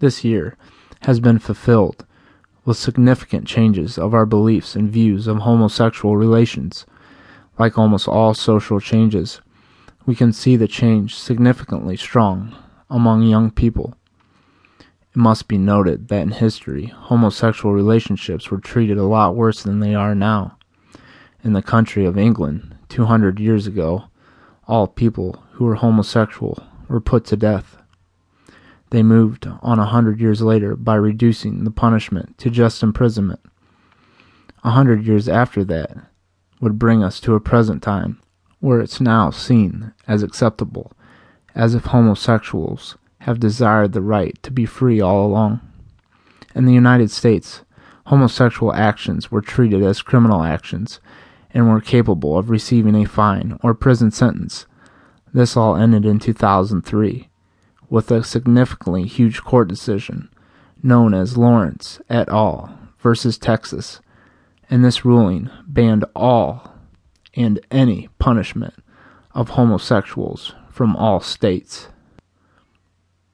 this year has been fulfilled with significant changes of our beliefs and views of homosexual relations. Like almost all social changes, we can see the change significantly strong among young people. It must be noted that in history, homosexual relationships were treated a lot worse than they are now. In the country of England, 200 years ago, all people who were homosexual were put to death. They moved on a hundred years later by reducing the punishment to just imprisonment. A hundred years after that would bring us to a present time where it's now seen as acceptable, as if homosexuals have desired the right to be free all along. In the United States, homosexual actions were treated as criminal actions and were capable of receiving a fine or prison sentence. This all ended in 2003 with a significantly huge court decision known as Lawrence et al. versus Texas, and this ruling banned all and any punishment of homosexuals from all states.